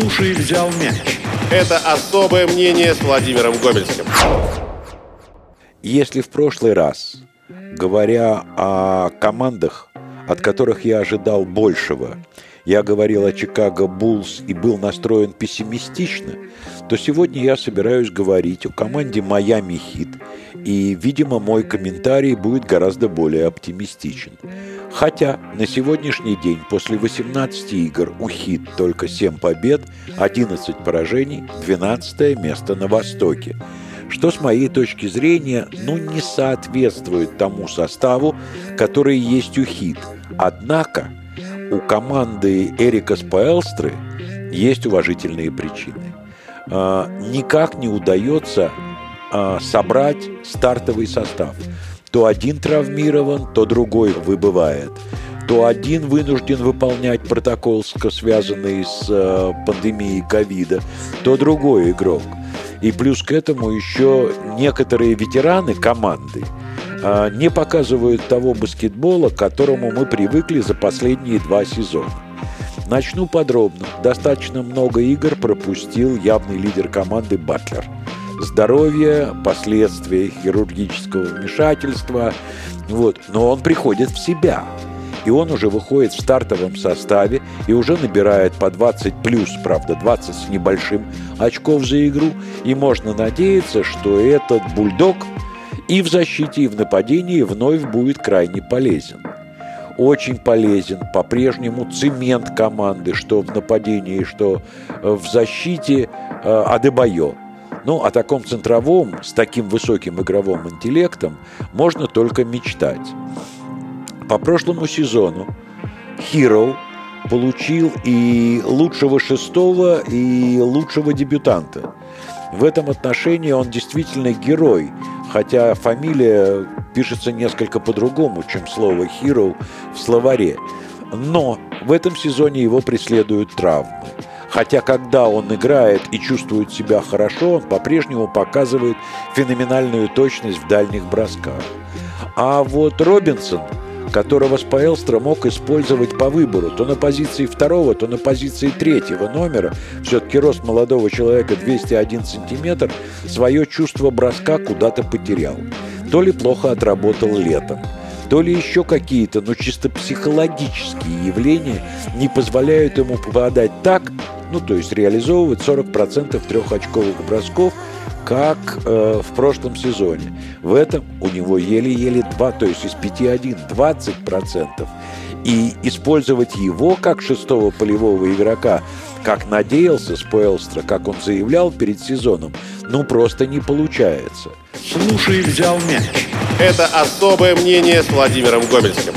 Слушай, взял мяч. Это особое мнение с Владимиром Гомельским. Если в прошлый раз, говоря о командах, от которых я ожидал большего, я говорил о Чикаго Буллс и был настроен пессимистично, то сегодня я собираюсь говорить о команде Майами Хит, и, видимо, мой комментарий будет гораздо более оптимистичен. Хотя на сегодняшний день после 18 игр у Хит только 7 побед, 11 поражений, 12 место на Востоке что с моей точки зрения ну, не соответствует тому составу, который есть у Хит. Однако у команды Эрика Спаэлстры есть уважительные причины. А, никак не удается а, собрать стартовый состав. То один травмирован, то другой выбывает. То один вынужден выполнять протокол, связанный с а, пандемией ковида, то другой игрок. И плюс к этому еще некоторые ветераны команды – а, не показывают того баскетбола, к которому мы привыкли за последние два сезона. Начну подробно. Достаточно много игр пропустил явный лидер команды Батлер. Здоровье, последствия хирургического вмешательства. Вот. Но он приходит в себя. И он уже выходит в стартовом составе и уже набирает по 20 плюс, правда, 20 с небольшим очков за игру. И можно надеяться, что этот бульдог – и в защите, и в нападении вновь будет крайне полезен. Очень полезен по-прежнему цемент команды, что в нападении, что э, в защите э, Адебайо. Ну, о таком центровом, с таким высоким игровым интеллектом можно только мечтать. По прошлому сезону Hero получил и лучшего шестого, и лучшего дебютанта. В этом отношении он действительно герой – хотя фамилия пишется несколько по-другому, чем слово «hero» в словаре. Но в этом сезоне его преследуют травмы. Хотя когда он играет и чувствует себя хорошо, он по-прежнему показывает феноменальную точность в дальних бросках. А вот Робинсон – которого Спаэлстро мог использовать по выбору, то на позиции второго, то на позиции третьего номера. Все-таки рост молодого человека 201 сантиметр, свое чувство броска куда-то потерял. То ли плохо отработал летом, то ли еще какие-то, но чисто психологические явления не позволяют ему попадать так, ну то есть реализовывать 40% трехочковых бросков – как э, в прошлом сезоне. В этом у него еле-еле 2, то есть из 5-1 20%. И использовать его как шестого полевого игрока, как надеялся Спойлстра, как он заявлял перед сезоном, ну просто не получается. Слушай, взял мяч. Это особое мнение с Владимиром Гомельским.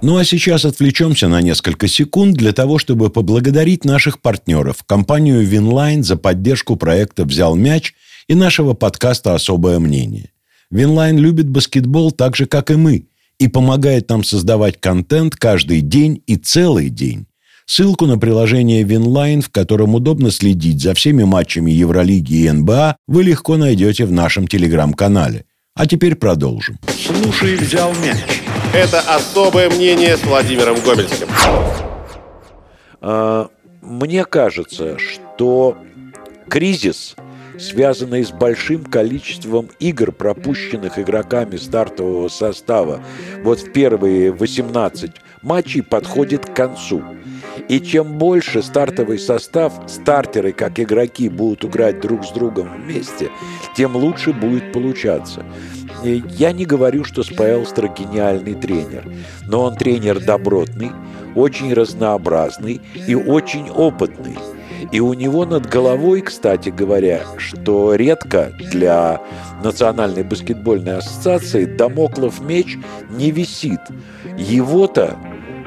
Ну а сейчас отвлечемся на несколько секунд для того, чтобы поблагодарить наших партнеров, компанию Winline за поддержку проекта «Взял мяч» и нашего подкаста «Особое мнение». Winline любит баскетбол так же, как и мы, и помогает нам создавать контент каждый день и целый день. Ссылку на приложение Winline, в котором удобно следить за всеми матчами Евролиги и НБА, вы легко найдете в нашем телеграм-канале. А теперь продолжим. Слушай, взял мяч. Это особое мнение с Владимиром Гомельским. А, мне кажется, что кризис, связанный с большим количеством игр, пропущенных игроками стартового состава, вот в первые 18 матчей подходит к концу. И чем больше стартовый состав, стартеры как игроки будут играть друг с другом вместе, тем лучше будет получаться. Я не говорю, что Спаэлстер гениальный тренер, но он тренер добротный, очень разнообразный и очень опытный. И у него над головой, кстати говоря, что редко для Национальной баскетбольной ассоциации Дамоклов меч не висит. Его-то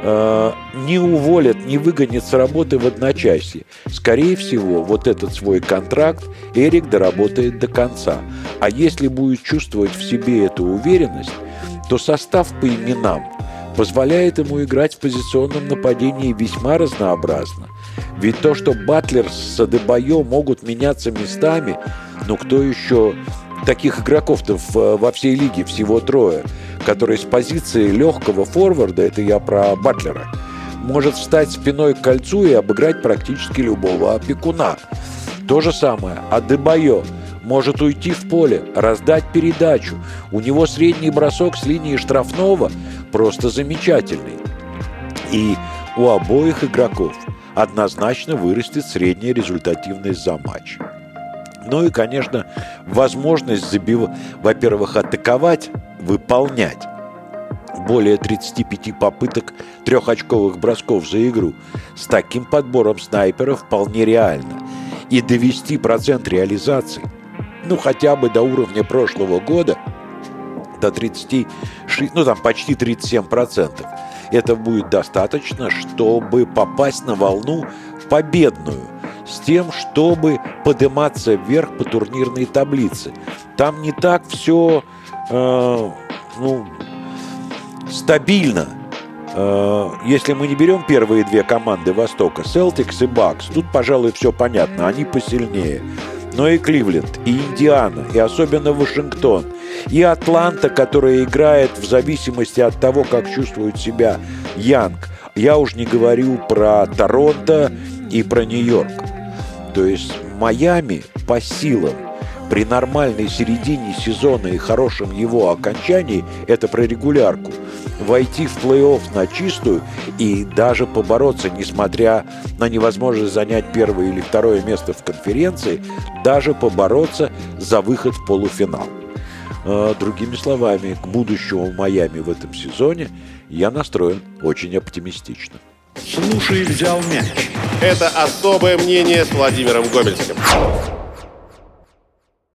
э, не уволят, не выгонят с работы в одночасье. Скорее всего, вот этот свой контракт Эрик доработает до конца. А если будет чувствовать в себе эту уверенность, то состав по именам позволяет ему играть в позиционном нападении весьма разнообразно. Ведь то, что Батлер с Адебайо могут меняться местами, ну кто еще таких игроков-то во всей лиге всего трое, которые с позиции легкого форварда, это я про Батлера, может встать спиной к кольцу и обыграть практически любого опекуна. То же самое Адебайо может уйти в поле, раздать передачу. У него средний бросок с линии штрафного просто замечательный. И у обоих игроков однозначно вырастет средняя результативность за матч. Ну и, конечно, возможность забивать, во-первых, атаковать, выполнять более 35 попыток трехочковых бросков за игру. С таким подбором снайперов вполне реально. И довести процент реализации, ну хотя бы до уровня прошлого года, до 36, ну там почти 37 процентов, это будет достаточно, чтобы попасть на волну победную – с тем, чтобы подниматься вверх по турнирной таблице. Там не так все э, ну, стабильно. Э, если мы не берем первые две команды Востока, Celtics и Бакс, тут, пожалуй, все понятно, они посильнее. Но и Кливленд, и Индиана, и особенно Вашингтон, и Атланта, которая играет в зависимости от того, как чувствует себя Янг. Я уж не говорю про Торонто и про Нью-Йорк. То есть Майами по силам при нормальной середине сезона и хорошем его окончании, это про регулярку, войти в плей-офф на чистую и даже побороться, несмотря на невозможность занять первое или второе место в конференции, даже побороться за выход в полуфинал. А, другими словами, к будущему Майами в этом сезоне я настроен очень оптимистично. Слушай, взял мяч. Это особое мнение с Владимиром Гомельским.